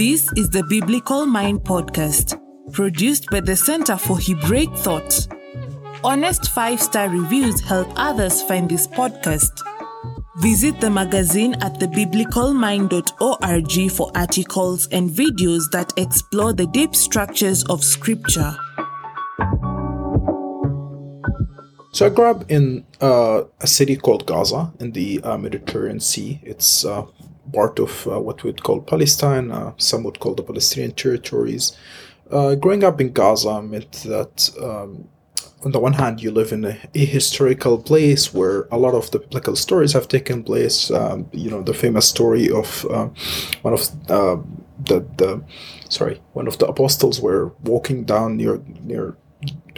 This is the Biblical Mind Podcast, produced by the Center for Hebraic Thought. Honest five star reviews help others find this podcast. Visit the magazine at thebiblicalmind.org for articles and videos that explore the deep structures of Scripture. So I grew up in uh, a city called Gaza in the uh, Mediterranean Sea. It's uh, part of uh, what we'd call Palestine, uh, some would call the Palestinian territories. Uh, growing up in Gaza meant that, um, on the one hand, you live in a, a, historical place where a lot of the biblical stories have taken place. Um, you know, the famous story of one of the, the sorry, one of the apostles were walking down near near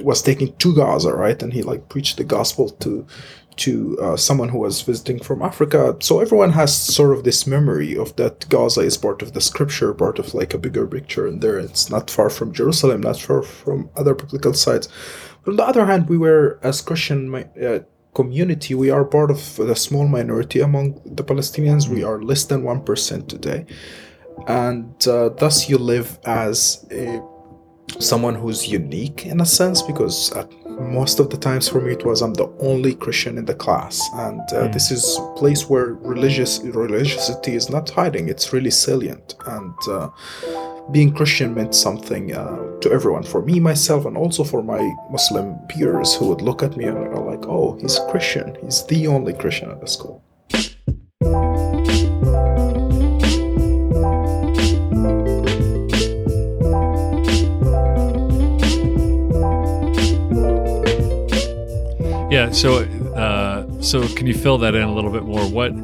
was taken to Gaza, right? And he like preached the gospel to to uh, someone who was visiting from Africa. So everyone has sort of this memory of that Gaza is part of the scripture, part of like a bigger picture, and there it's not far from Jerusalem, not far from other biblical sites. But on the other hand, we were as Christian uh, community, we are part of the small minority among the Palestinians. We are less than one percent today, and uh, thus you live as a someone who's unique in a sense because uh, most of the times for me it was I'm the only Christian in the class. And uh, mm. this is a place where religious religiosity is not hiding it's really salient. And uh, being Christian meant something uh, to everyone for me myself and also for my Muslim peers who would look at me and are like oh he's Christian. He's the only Christian at the school Yeah. So, uh, so can you fill that in a little bit more? What,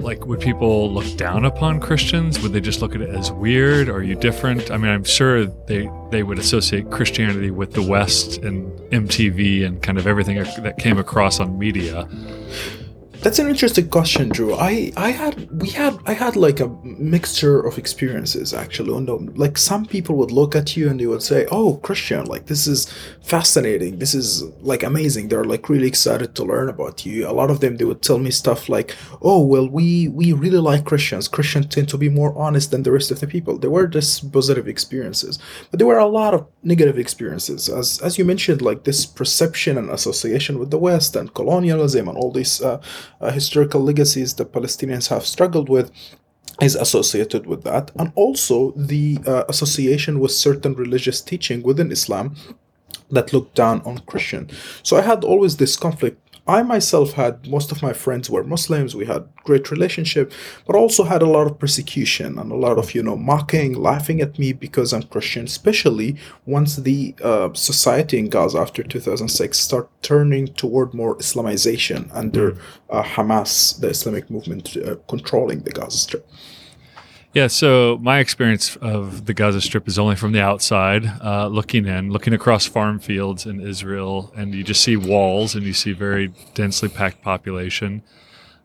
like, would people look down upon Christians? Would they just look at it as weird? Are you different? I mean, I'm sure they they would associate Christianity with the West and MTV and kind of everything that came across on media. That's an interesting question, Drew. I, I had we had I had like a mixture of experiences actually. Like some people would look at you and they would say, "Oh, Christian, like this is fascinating. This is like amazing." They're like really excited to learn about you. A lot of them they would tell me stuff like, "Oh, well, we we really like Christians. Christians tend to be more honest than the rest of the people." There were just positive experiences, but there were a lot of negative experiences. As as you mentioned, like this perception and association with the West and colonialism and all these. Uh, uh, historical legacies that Palestinians have struggled with is associated with that, and also the uh, association with certain religious teaching within Islam that looked down on Christian. So I had always this conflict I myself had most of my friends were Muslims. We had great relationship, but also had a lot of persecution and a lot of you know mocking, laughing at me because I'm Christian. Especially once the uh, society in Gaza after 2006 start turning toward more Islamization under hmm. uh, Hamas, the Islamic movement uh, controlling the Gaza Strip. Yeah, so my experience of the Gaza Strip is only from the outside, uh, looking in, looking across farm fields in Israel, and you just see walls and you see very densely packed population.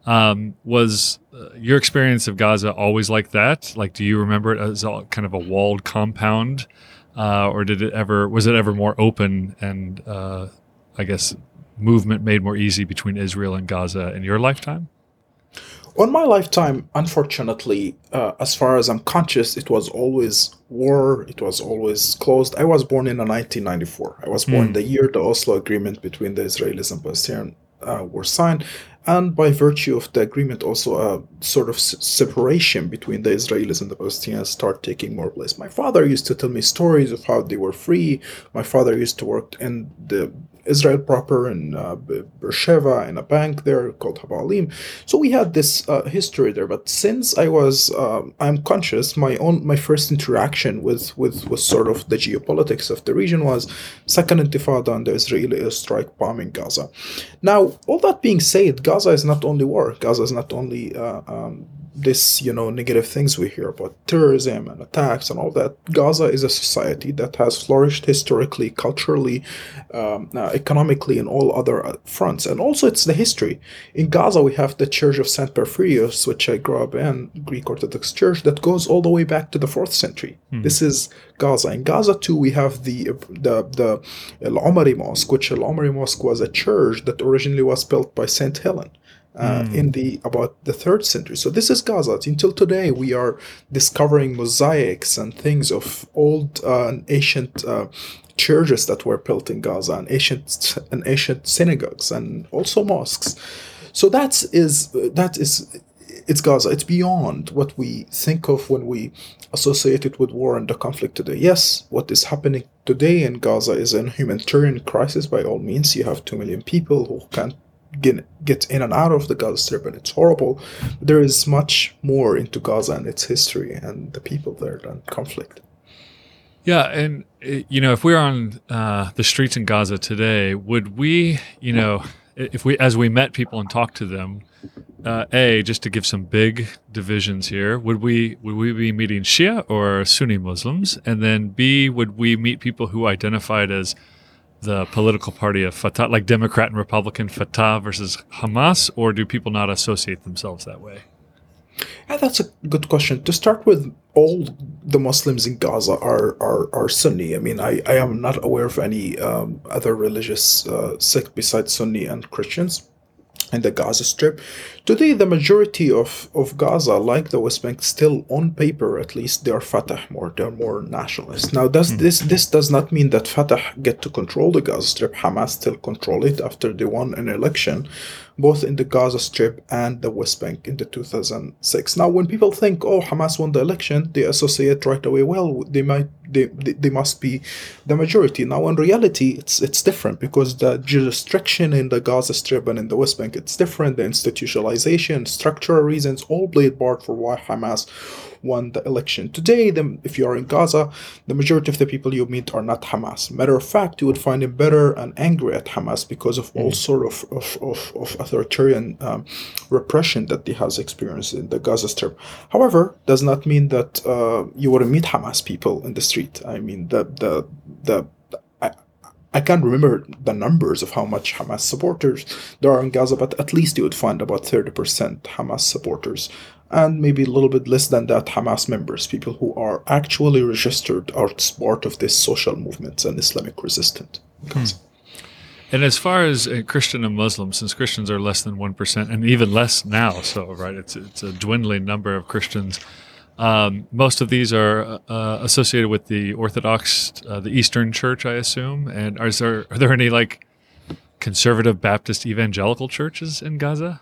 Um, was uh, your experience of Gaza always like that? Like, do you remember it as kind of a walled compound, uh, or did it ever was it ever more open and uh, I guess movement made more easy between Israel and Gaza in your lifetime? On my lifetime, unfortunately, uh, as far as I'm conscious, it was always war. It was always closed. I was born in 1994. I was born mm. the year the Oslo Agreement between the Israelis and Palestinians uh, were signed, and by virtue of the agreement, also a sort of s- separation between the Israelis and the Palestinians start taking more place. My father used to tell me stories of how they were free. My father used to work in the Israel proper in uh, Beersheba in a bank there called Hapoalim. So we had this uh, history there. But since I was uh, I'm conscious, my own my first interaction with with was sort of the geopolitics of the region was Second Intifada and the Israeli airstrike bombing Gaza. Now, all that being said, Gaza is not only war. Gaza is not only uh, um, this you know negative things we hear about terrorism and attacks and all that gaza is a society that has flourished historically culturally um, uh, economically and all other uh, fronts. And also it's the history. In gaza we have the church of saint porphyrios which i grew up in greek orthodox church that goes all the way back to the fourth century. Mm. this is gaza. In gaza too we have the the the al-omari mosque which al-omari mosque was a church that originally was built by saint helen uh, in the about the third century. So this is Gaza. Until today, we are discovering mosaics and things of old uh, and ancient uh, churches that were built in Gaza and ancient and ancient synagogues and also mosques. So that is that is it's Gaza. It's beyond what we think of when we associate it with war and the conflict today. Yes, what is happening today in Gaza is a humanitarian crisis. By all means, you have two million people who can't get, in and out of the Gaza Strip, and it's horrible. There is much more into Gaza and its history and the people there than conflict. Yeah, and uh, you know, if we're on uh, the streets in Gaza today, would we, you know, if we as we met people and talked to them, uh, a just to give some big divisions here, would we would we be meeting Shia or Sunni Muslims, and then b would we meet people who identified as the political party of Fatah, like Democrat and Republican Fatah versus Hamas, or do people not associate themselves that way? Yeah, that's a good question. To start with, all the Muslims in Gaza are are, are Sunni. I mean, I, I am not aware of any um, other religious uh, sect besides Sunni and Christians in the Gaza Strip. Today, the majority of, of Gaza, like the West Bank, still on paper at least, they are Fatah more. They're more nationalist. Now, does mm. this this does not mean that Fatah get to control the Gaza Strip? Hamas still control it after they won an election, both in the Gaza Strip and the West Bank in the 2006. Now, when people think, oh, Hamas won the election, they associate right away. Well, they might they, they, they must be the majority. Now, in reality, it's it's different because the jurisdiction in the Gaza Strip and in the West Bank it's different. The institutionalization, structural reasons all played part for why Hamas won the election. Today, the, if you are in Gaza, the majority of the people you meet are not Hamas. Matter of fact, you would find them bitter and angry at Hamas because of all mm. sort of, of, of, of authoritarian um, repression that they has experienced in the Gaza Strip. However, does not mean that uh, you wouldn't meet Hamas people in the street. I mean, the the the I can't remember the numbers of how much Hamas supporters there are in Gaza, but at least you would find about 30% Hamas supporters and maybe a little bit less than that Hamas members, people who are actually registered as part of this social movement and Islamic resistance. Hmm. And as far as Christian and Muslim, since Christians are less than 1%, and even less now, so, right, it's, it's a dwindling number of Christians. Um, most of these are uh, associated with the Orthodox, uh, the Eastern Church, I assume. And are there, are there any like conservative Baptist evangelical churches in Gaza?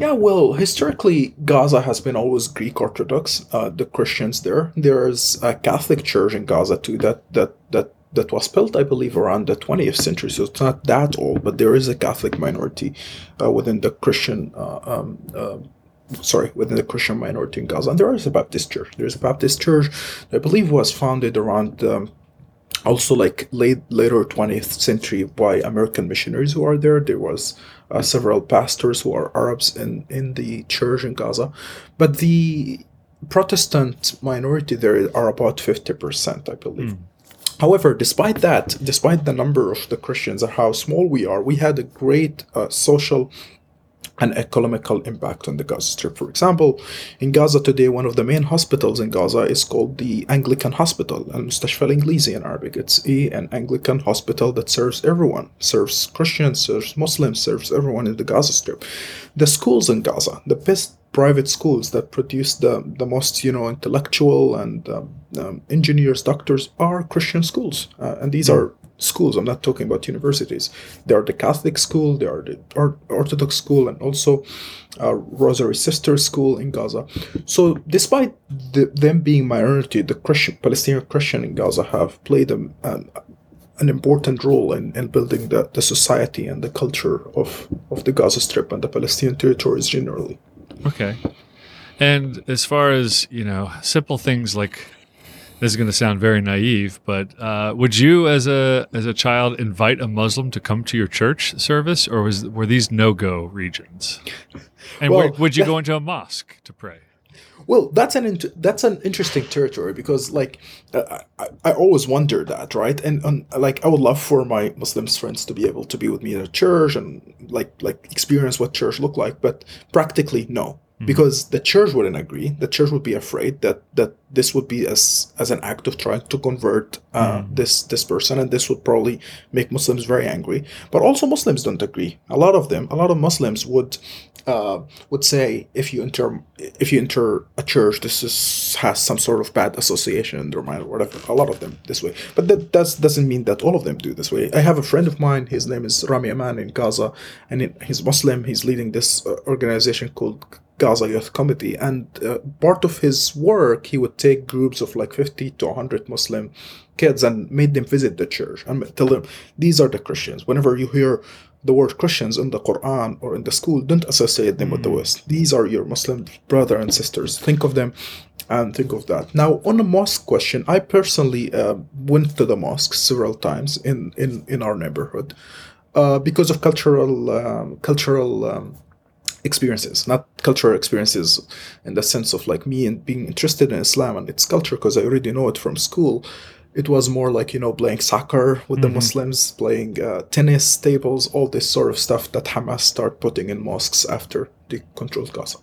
Yeah, well, historically, Gaza has been always Greek Orthodox. Uh, the Christians there. There's a Catholic church in Gaza too. That that that that was built, I believe, around the 20th century. So it's not that old, but there is a Catholic minority uh, within the Christian. Uh, um, uh, sorry, within the Christian minority in Gaza, and there is a Baptist church. There's a Baptist church, that I believe, was founded around. Um, also like late later 20th century by american missionaries who are there there was uh, several pastors who are arabs in in the church in gaza but the protestant minority there are about 50% i believe mm. However, despite that, despite the number of the Christians and how small we are, we had a great uh, social an economical impact on the Gaza Strip. For example, in Gaza today, one of the main hospitals in Gaza is called the Anglican Hospital, Al Mustashfa Al in Arabic. It's a, an Anglican hospital that serves everyone, serves Christians, serves Muslims, serves everyone in the Gaza Strip. The schools in Gaza, the best private schools that produce the, the most you know intellectual and um, um, engineers doctors are christian schools uh, and these are schools. I'm not talking about universities. They are the Catholic school, they are the Orthodox school, and also uh, Rosary Sister School in Gaza. So, despite the, them being minority, the Christian, Palestinian Christian in Gaza have played a, an, an important role in, in building the, the society and the culture of, of the Gaza Strip and the Palestinian territories generally. Okay. And as far as, you know, simple things like this is going to sound very naive, but uh, would you, as a as a child, invite a Muslim to come to your church service, or was were these no go regions? And well, where, would you that, go into a mosque to pray? Well, that's an int- that's an interesting territory because, like, uh, I, I always wonder that, right? And, and like, I would love for my Muslim friends to be able to be with me at a church and like like experience what church look like, but practically, no because the church wouldn't agree. The church would be afraid that that this would be as as an act of trying to convert uh, this this person, and this would probably make Muslims very angry. But also Muslims don't agree. A lot of them, a lot of Muslims would uh, would say if you enter if you enter a church, this is has some sort of bad association in their mind or whatever. A lot of them this way, but that does doesn't mean that all of them do this way. I have a friend of mine. His name is Rami Aman in Gaza, and he's Muslim. He's leading this uh, organization called Gaza Youth Committee, and uh, part of his work, he would take groups of like fifty to hundred Muslim kids and made them visit the church and tell them these are the Christians. Whenever you hear the word Christians in the Quran or in the school, don't associate them with the West. These are your Muslim brother and sisters. Think of them and think of that. Now, on the mosque question, I personally uh, went to the mosque several times in in in our neighborhood uh, because of cultural um, cultural. Um, experiences not cultural experiences in the sense of like me and being interested in islam and its culture because i already know it from school it was more like you know playing soccer with the muslims playing uh, tennis tables all this sort of stuff that hamas started putting in mosques after they controlled gaza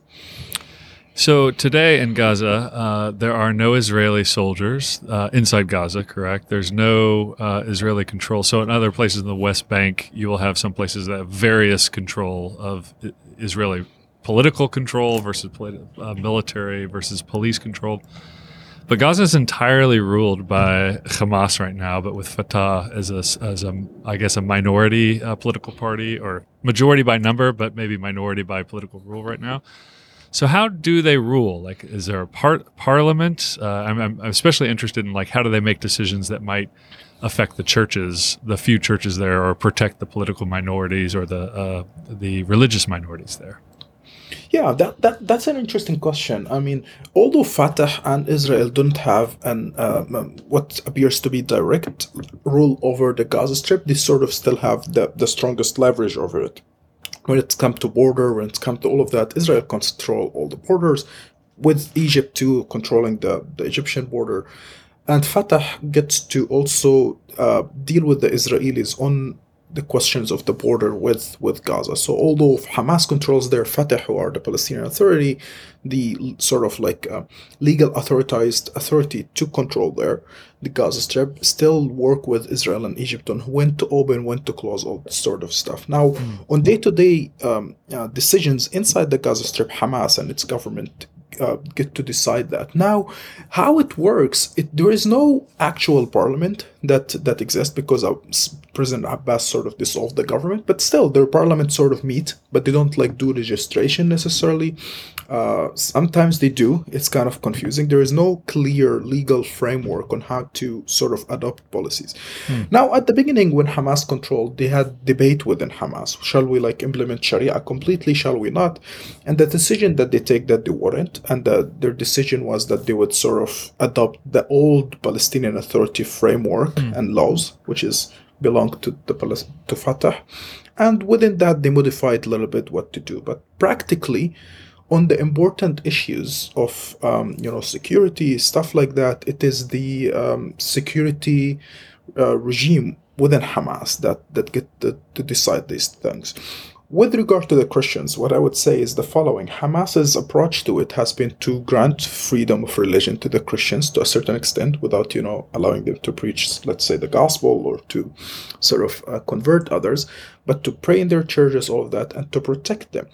So today in Gaza, uh, there are no Israeli soldiers uh, inside Gaza. Correct? There's no uh, Israeli control. So in other places in the West Bank, you will have some places that have various control of Israeli political control versus uh, military versus police control. But Gaza is entirely ruled by Hamas right now, but with Fatah as a, as a I guess, a minority uh, political party or majority by number, but maybe minority by political rule right now. So how do they rule? Like, is there a part parliament? Uh, I'm, I'm especially interested in like how do they make decisions that might affect the churches, the few churches there, or protect the political minorities or the uh, the religious minorities there? Yeah, that, that that's an interesting question. I mean, although Fatah and Israel don't have an um, um, what appears to be direct rule over the Gaza Strip, they sort of still have the, the strongest leverage over it. When it's come to border, when it's come to all of that, Israel control all the borders, with Egypt too controlling the, the Egyptian border, and Fatah gets to also uh, deal with the Israelis on the questions of the border with, with Gaza. So although Hamas controls their Fatah, who are the Palestinian Authority, the sort of like uh, legal authorized authority to control there, the Gaza Strip still work with Israel and Egypt on when to open, when to close, all this sort of stuff. Now, on day-to-day um, uh, decisions inside the Gaza Strip, Hamas and its government uh, get to decide that. Now, how it works, it, there is no actual parliament that that exists because President Abbas sort of dissolved the government, but still their parliament sort of meet, but they don't like do registration necessarily. Uh, sometimes they do. It's kind of confusing. There is no clear legal framework on how to sort of adopt policies. Now, at the beginning, when Hamas controlled, they had debate within Hamas. Shall we like implement Sharia completely? Shall we not? And the decision that they take that they wouldn't, and the, their decision was that they would sort of adopt the old Palestinian Authority framework and laws, which is belong to the to Fatah, and within that they modified a little bit what to do. But practically, on the important issues of um, you know security stuff like that, it is the um, security uh, regime within Hamas that that get to, to decide these things. With regard to the Christians, what I would say is the following Hamas's approach to it has been to grant freedom of religion to the Christians to a certain extent without, you know, allowing them to preach, let's say, the gospel or to sort of uh, convert others, but to pray in their churches, all of that, and to protect them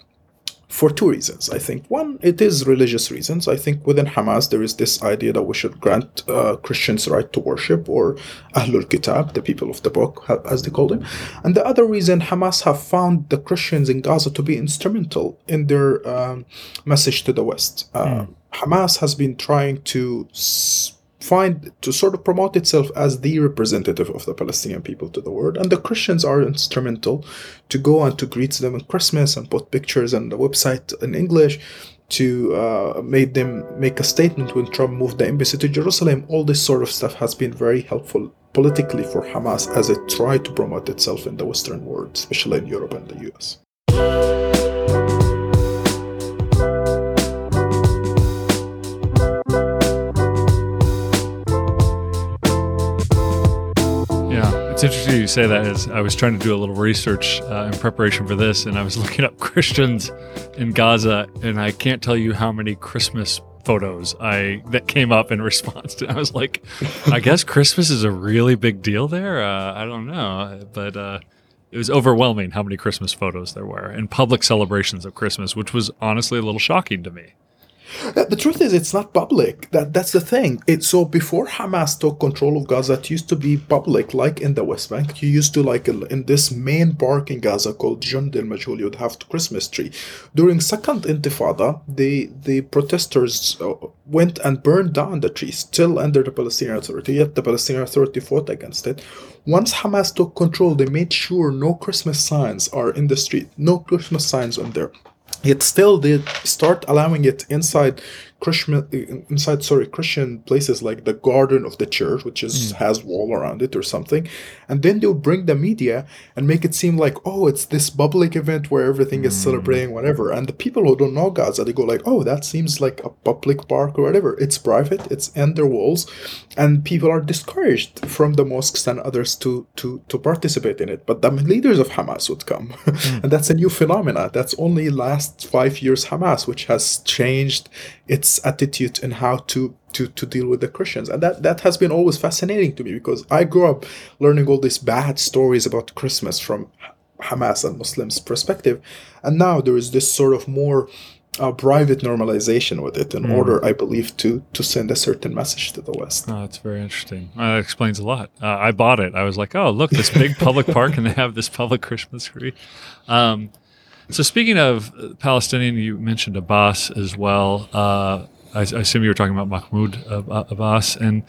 for two reasons. I think one, it is religious reasons. I think within Hamas there is this idea that we should grant uh, Christians right to worship, or Ahlul Kitab, the people of the book, as they call them. And the other reason, Hamas have found the Christians in Gaza to be instrumental in their um, message to the West. Uh, Hamas has been trying to. S- find to sort of promote itself as the representative of the Palestinian people to the world, and the Christians are instrumental to go and to greet them on Christmas and put pictures on the website in English. To uh, made them make a statement when Trump moved the embassy to Jerusalem. All this sort of stuff has been very helpful politically for Hamas as it tried to promote itself in the Western world, especially in Europe and the US. It's interesting you say that is I was trying to do a little research uh, in preparation for this, and I was looking up Christians in Gaza, and I can't tell you how many Christmas photos I that came up in response to. I was like, I guess Christmas is a really big deal there. Uh, I don't know, but uh, it was overwhelming how many Christmas photos there were and public celebrations of Christmas, which was honestly a little shocking to me. Uh, The truth is, it's not public. That that's the thing. It's so before Hamas took control of Gaza, it used to be public, like in the West Bank. You used to like in this main park in Gaza called Jund al Majhul, you'd have Christmas tree. During Second Intifada, the the protesters uh, went and burned down the tree, still under the Palestinian Authority. Yet the Palestinian Authority fought against it. Once Hamas took control, they made sure no Christmas signs are in the street, no Christmas signs on there. Yet still, did start allowing it inside Christian, inside sorry Christian places like the garden of the church, which is mm. has wall around it or something, and then they'll bring the media and make it seem like oh it's this public event where everything is mm. celebrating whatever, and the people who don't know Gaza they go like oh that seems like a public park or whatever. It's private, it's in their walls, and people are discouraged from the mosques and others to to to participate in it. But the leaders of Hamas would come, mm. and that's a new phenomena. That's only last five years Hamas, which has changed its attitude and how to to to deal with the Christians, and that that has been always fascinating to me because I grew up learning all these bad stories about Christmas from Hamas and Muslims' perspective, and now there is this sort of more uh, private normalization with it in order, I believe, to to send a certain message to the West. Oh, that's very interesting. Uh, that explains a lot. Uh, I bought it. I was like, oh, look, this big public park, and they have this public Christmas tree. Um, so, speaking of Palestinian, you mentioned Abbas as well. Uh, I, I assume you were talking about Mahmoud Abbas. And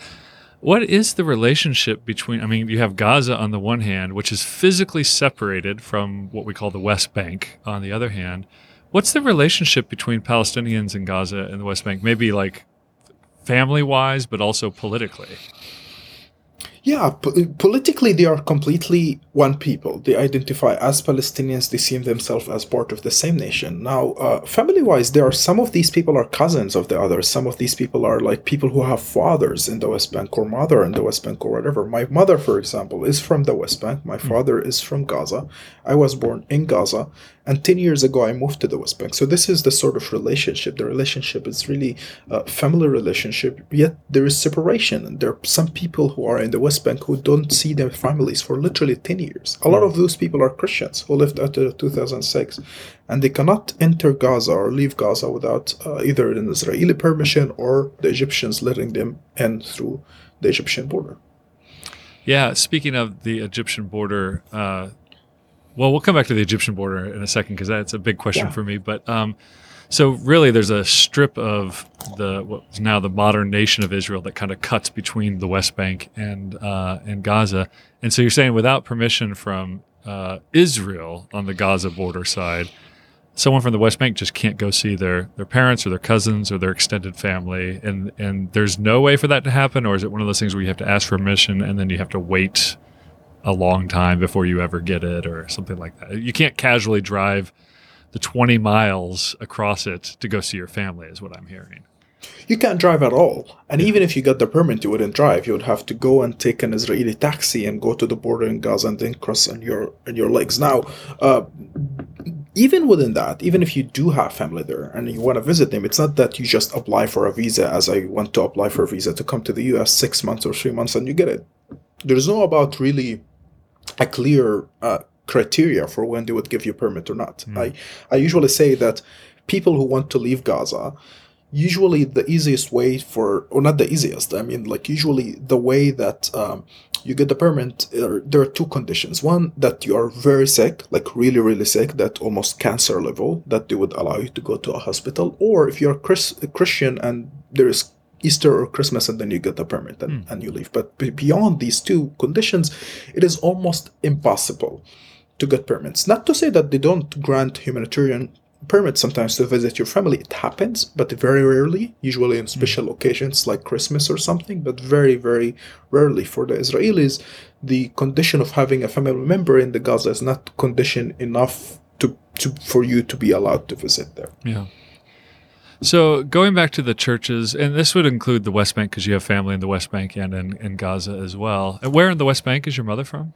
what is the relationship between? I mean, you have Gaza on the one hand, which is physically separated from what we call the West Bank on the other hand. What's the relationship between Palestinians in Gaza and the West Bank? Maybe like family wise, but also politically. Yeah, po- politically they are completely one people. They identify as Palestinians. They see themselves as part of the same nation. Now, uh, family-wise, there are some of these people are cousins of the others. Some of these people are like people who have fathers in the West Bank or mother in the West Bank or whatever. My mother, for example, is from the West Bank. My father is from Gaza. I was born in Gaza, and ten years ago I moved to the West Bank. So this is the sort of relationship. The relationship is really a family relationship. Yet there is separation, and there are some people who are in the West Bank who don't see their families for literally 10 years. A lot of those people are Christians who lived after 2006 and they cannot enter Gaza or leave Gaza without uh, either an Israeli permission or the Egyptians letting them in through the Egyptian border. Yeah, speaking of the Egyptian border, uh, well, we'll come back to the Egyptian border in a second because that's a big question Yeah. for me. But um, so really, there's a strip of the what's now the modern nation of Israel that kind of cuts between the West Bank and uh, and Gaza. And so you're saying without permission from uh, Israel on the Gaza border side, someone from the West Bank just can't go see their their parents or their cousins or their extended family, and and there's no way for that to happen, or is it one of those things where you have to ask for permission and then you have to wait a long time before you ever get it, or something like that? You can't casually drive the 20 miles across it to go see your family, is what I'm hearing. You can't drive at all. And even if you got the permit, you wouldn't drive. You would have to go and take an Israeli taxi and go to the border in Gaza and then cross on your on your legs. Now, uh, even within that, even if you do have family there and you want to visit them, it's not that you just apply for a visa as I want to apply for a visa to come to the US six months or three months and you get it. There's no about really a clear uh, criteria for when they would give you a permit or not. I, I usually say that people who want to leave Gaza, usually the easiest way for, or not the easiest, I mean, like usually the way that um, you get the permit, are, there are two conditions. One, that you are very sick, like really, really sick, that almost cancer level, that they would allow you to go to a hospital. Or if you're Chris, a Christian and there is Easter or Christmas and then you get the permit and, hmm. and you leave. But be- beyond these two conditions, it is almost impossible to get permits. Not to say that they don't grant humanitarian permits sometimes to visit your family. It happens, but very rarely, usually in hmm. special occasions like Christmas or something, but very, very rarely. For the Israelis, the condition of having a family member in the Gaza is not condition enough to, to for you to be allowed to visit there. Yeah. So going back to the churches, and this would include the West Bank because you have family in the West Bank and in, in Gaza as well. And where in the West Bank is your mother from?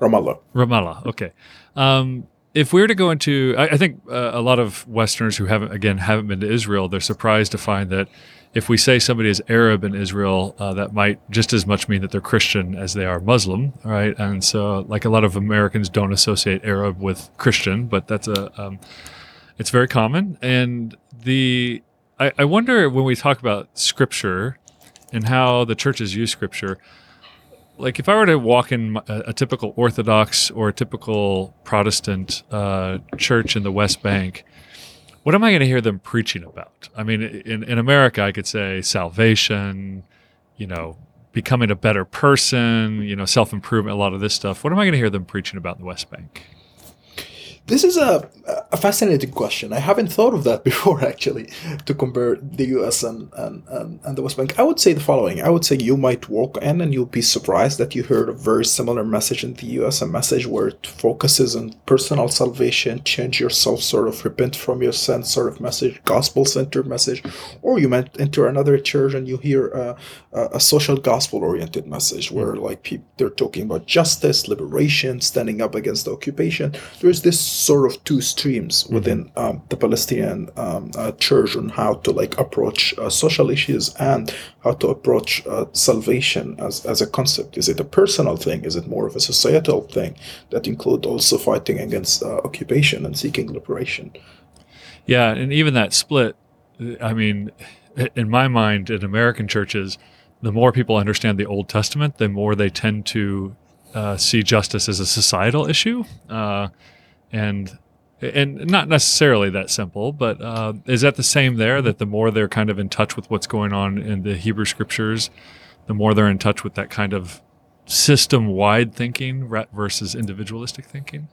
Ramallah. Ramallah. Okay. Um, if we were to go into, I, I think uh, a lot of Westerners who haven't, again, haven't been to Israel, they're surprised to find that if we say somebody is Arab in Israel, uh, that might just as much mean that they're Christian as they are Muslim, right? And so, like a lot of Americans don't associate Arab with Christian, but that's a, um, it's very common. And the, I, I wonder when we talk about Scripture and how the churches use Scripture like if I were to walk in a, a typical Orthodox or a typical Protestant uh, church in the West Bank, what am I going to hear them preaching about? I mean, in, in America, I could say salvation, you know, becoming a better person, you know, self improvement, a lot of this stuff. What am I going to hear them preaching about in the West Bank? This is a, a fascinating question. I haven't thought of that before, actually, to compare the US and, and, and, and, the West Bank. I would say the following I would say you might walk in and you'll be surprised that you heard a very similar message in the US, a message where it focuses on personal salvation, change yourself, sort of repent from your sins, sort of message, gospel centered message. Or you might enter another church and you hear a, a social gospel oriented message where, mm. like, people, they're talking about justice, liberation, standing up against the occupation. There's this sort of two streams mm-hmm. within um, the Palestinian um, uh, church on how to like approach uh, social issues and how to approach uh, salvation as, as a concept. Is it a personal thing? Is it more of a societal thing that include also fighting against uh, occupation and seeking liberation? Yeah, and even that split. I mean, in my mind, in American churches, the more people understand the Old Testament, the more they tend to uh, see justice as a societal issue. And and not necessarily that simple, but uh, is that the same there? That the more they're kind of in touch with what's going on in the Hebrew scriptures, the more they're in touch with that kind of system-wide thinking versus individualistic thinking.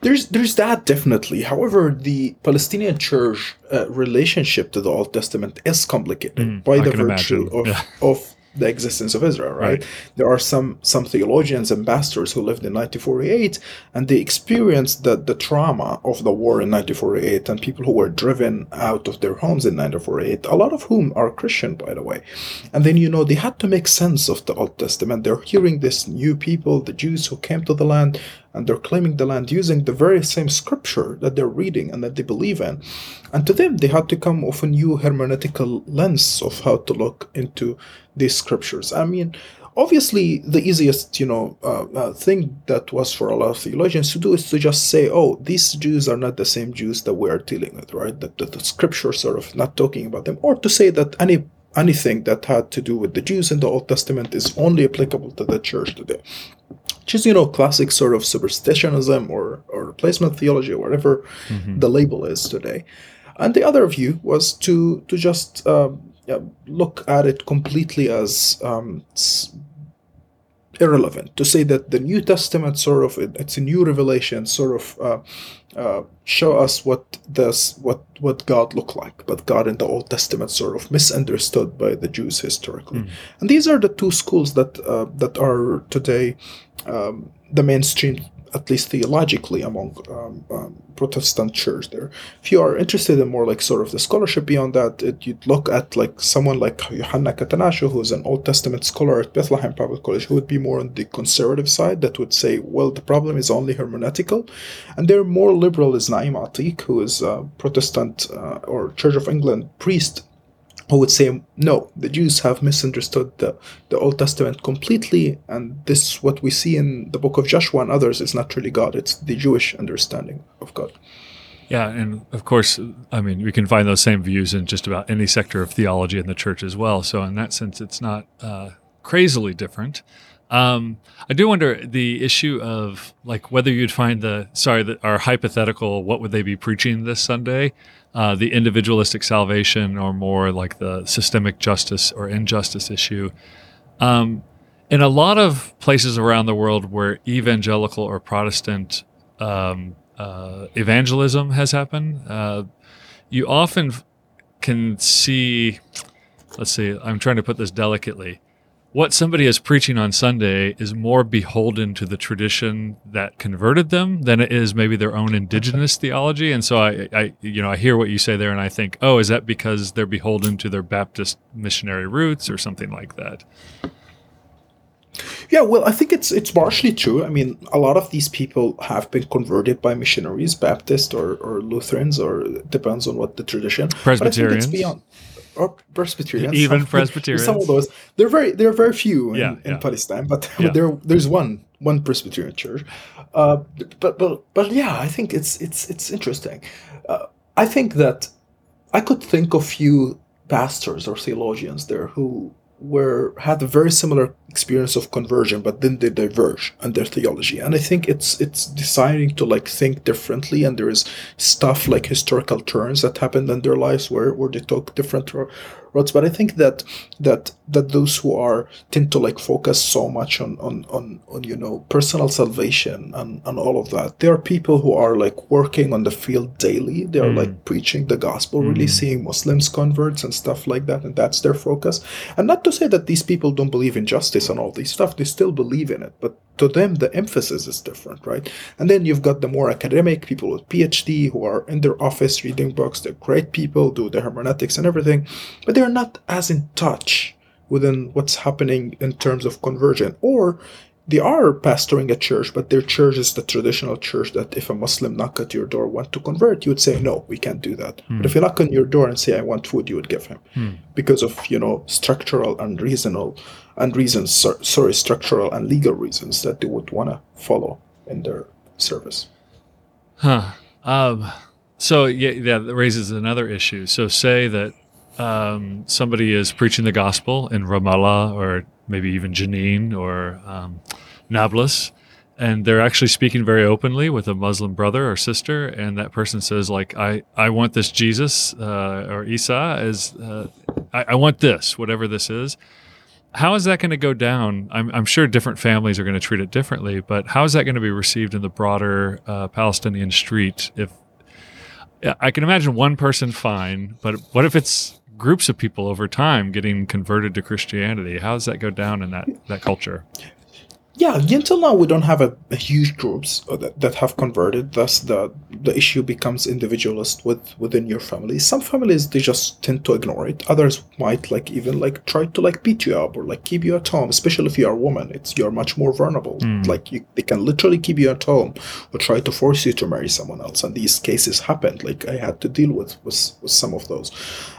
There's there's that definitely. However, the Palestinian Church uh, relationship to the Old Testament is complicated mm, by I the virtue of, yeah. of the existence of Israel, right? right? There are some some theologians and pastors who lived in 1948 and they experienced the, the trauma of the war in 1948 and people who were driven out of their homes in 1948, a lot of whom are Christian, by the way. And then, you know, they had to make sense of the Old Testament. They're hearing this new people, the Jews who came to the land, and they're claiming the land using the very same scripture that they're reading and that they believe in. And to them, they had to come with a new hermeneutical lens of how to look into these scriptures. I mean, obviously, the easiest, you know, uh, uh, thing that was for a lot of theologians to do is to just say, "Oh, these Jews are not the same Jews that we are dealing with, right? That, that the scripture sort of not talking about them, or to say that any anything that had to do with the Jews in the Old Testament is only applicable to the church today." which is you know classic sort of supersessionism or or replacement theology or whatever mm-hmm. the label is today and the other view was to to just um, yeah, look at it completely as um, irrelevant to say that the new testament sort of it, it's a new revelation sort of uh, uh, show us what does what what god looked like but god in the old testament sort of misunderstood by the jews historically mm. and these are the two schools that uh, that are today um, the mainstream, at least theologically, among um, um, Protestant church there. If you are interested in more like sort of the scholarship beyond that, it, you'd look at like someone like Yohanna Katanacho, who's an Old Testament scholar at Bethlehem Bible College, who would be more on the conservative side, that would say, well, the problem is only hermeneutical. And they're more liberal is Naim Ateek, who is a Protestant uh, or Church of England priest who would say, no, the Jews have misunderstood the, the Old Testament completely, and this, what we see in the book of Joshua and others, is not really God, it's the Jewish understanding of God. Yeah, and of course, I mean, we can find those same views in just about any sector of theology in the church as well. So, in that sense, it's not uh, crazily different. Um, I do wonder the issue of like whether you'd find the sorry that our hypothetical what would they be preaching this Sunday uh, the individualistic salvation or more like the systemic justice or injustice issue. Um, in a lot of places around the world where evangelical or Protestant um, uh, evangelism has happened, uh, you often can see. Let's see, I'm trying to put this delicately what somebody is preaching on Sunday is more beholden to the tradition that converted them than it is maybe their own indigenous theology. And so I, I, you know, I hear what you say there, and I think, oh, is that because they're beholden to their Baptist missionary roots or something like that? Yeah, well, I think it's it's partially true. I mean, a lot of these people have been converted by missionaries, Baptist or, or Lutherans, or it depends on what the tradition. But I think it's beyond or Presbyterians, Even some- Presbyterians. Some of those, they're very they're very few in, Yeah, in. Palestine, but, Yeah. but there there's one one Presbyterian church. Uh, but but but yeah, I think it's it's it's interesting. Uh, I think that I could think of few pastors or theologians there who were had a very similar experience of conversion, but then they diverge in their theology. And I think it's it's deciding to like think differently. And there is stuff like historical turns that happened in their lives where, where they took different ro- roads. But I think that that that those who are tend to like focus so much on on on, on you know personal salvation and, and all of that. There are people who are like working on the field daily. They are mm. like preaching the gospel, really mm. seeing Muslims converts and stuff like that, and that's their focus. And not to say that these people don't believe in justice and all these stuff, they still believe in it, but to them the emphasis is different, right? And then you've got the more academic people with PhD who are in their office reading books, they're great people, do the hermeneutics and everything, but they're not as in touch within what's happening in terms of conversion. Or they are pastoring a church, but their church is the traditional church that if a Muslim knock at your door want to convert, you would say, no, we can't do that. But if you knock on your door and say, I want food, you would give him. Because of, you know, structural and reasonable and reasons, sorry, structural and legal reasons that they would want to follow in their service. Huh. Um, so yeah, yeah, that raises another issue. So say that um, somebody is preaching the gospel in Ramallah or maybe even Jenin or um, Nablus, and they're actually speaking very openly with a Muslim brother or sister, and that person says like, "I I want this Jesus uh, or Isa as uh, I, I want this, whatever this is." How is that going to go down? I'm, I'm sure different families are going to treat it differently, but how is that going to be received in the broader uh, Palestinian street? If I can imagine one person fine, but what if it's groups of people over time getting converted to Christianity? How does that go down in that that culture? Yeah, until now we don't have a, a huge groups uh, that, that have converted. Thus, the the issue becomes individualist with within your family. Some families they just tend to ignore it. Others might like even like try to like beat you up or like keep you at home. Especially if you are a woman, it's you're much more vulnerable. Like you, they can literally keep you at home or try to force you to marry someone else. And these cases happened. Like I had to deal with with, with some of those,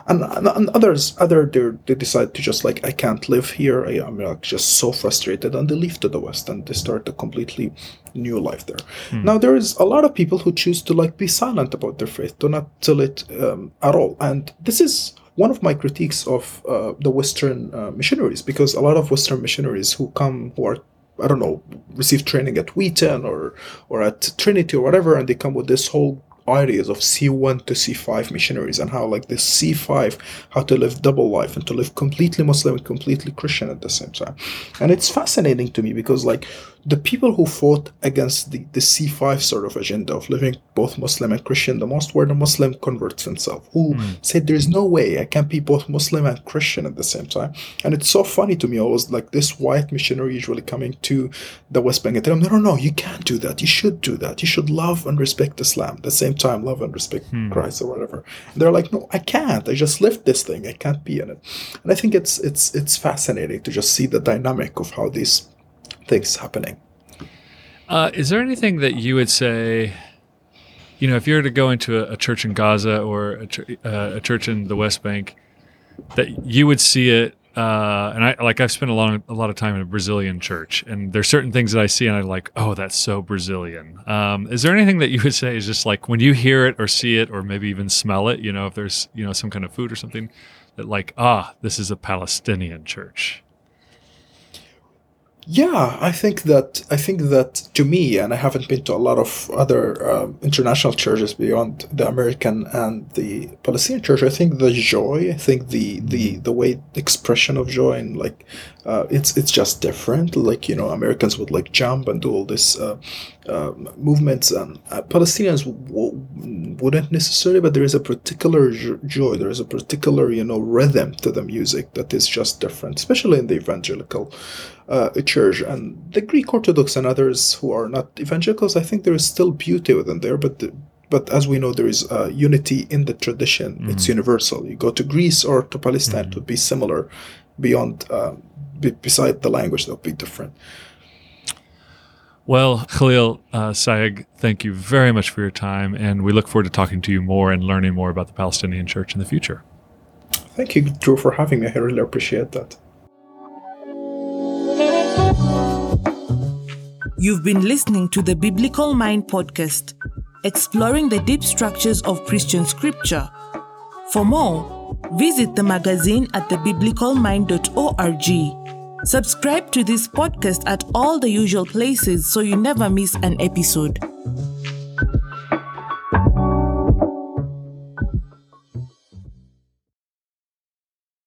and, and, and others other they decide to just like I can't live here. I, I'm like just so frustrated, and they leave to the west and they start a completely new life there. Now there is a lot of people who choose to like be silent about their faith, to not tell it um, at all, and this is one of my critiques of uh, the Western uh, missionaries because a lot of Western missionaries who come who are I don't know receive training at Wheaton or or at Trinity or whatever, and they come with this whole ideas of C1 to C5 missionaries and how like the C5 how to live double life and to live completely Muslim and completely Christian at the same time. And it's fascinating to me because like the people who fought against the, the C5 sort of agenda of living both Muslim and Christian the most were the Muslim converts themselves who hmm. said there's no way I can be both Muslim and Christian at the same time. And it's so funny to me. I was like this white missionary usually coming to the West Bank and telling them, no, no, no, you can't do that. You should do that. You should love and respect Islam. At the same time, love and respect hmm. Christ or whatever. And they're like, no, I can't. I just lived this thing. I can't be in it. And I think it's it's it's fascinating to just see the dynamic of how these things happening. Uh, is there anything that you would say? You know, if you were to go into a, a church in Gaza or a, ch- uh, a church in the West Bank, that you would see it. Uh, and I like I've spent a long a lot of time in a Brazilian church, and there's certain things that I see, and I'm like, oh, that's so Brazilian. Um, is there anything that you would say is just like when you hear it or see it, or maybe even smell it? You know, if there's you know some kind of food or something that like, ah, this is a Palestinian church. Yeah, I think that I think that to me, and I haven't been to a lot of other um, international churches beyond the American and the Palestinian church. I think the joy, I think the the the way expression of joy and like uh, it's it's just different. Like you know, Americans would like jump and do all this uh, uh, movements, and uh, Palestinians w- wouldn't necessarily. But there is a particular jo- joy. There is a particular you know rhythm to the music that is just different, especially in the evangelical uh, church and the Greek Orthodox and others who are not evangelicals. I think there is still beauty within there, but the, but as we know, there is uh, unity in the tradition. It's universal. You go to Greece or to Palestine, it would be similar beyond uh, be, beside the language, they'll be different. Well, Khalil uh, Sayegh, thank you very much for your time, and we look forward to talking to you more and learning more about the Palestinian Church in the future. Thank you, Drew, for having me. I really appreciate that. You've been listening to the Biblical Mind podcast, exploring the deep structures of Christian scripture. For more, visit the magazine at thebiblicalmind.org. Subscribe to this podcast at all the usual places so you never miss an episode.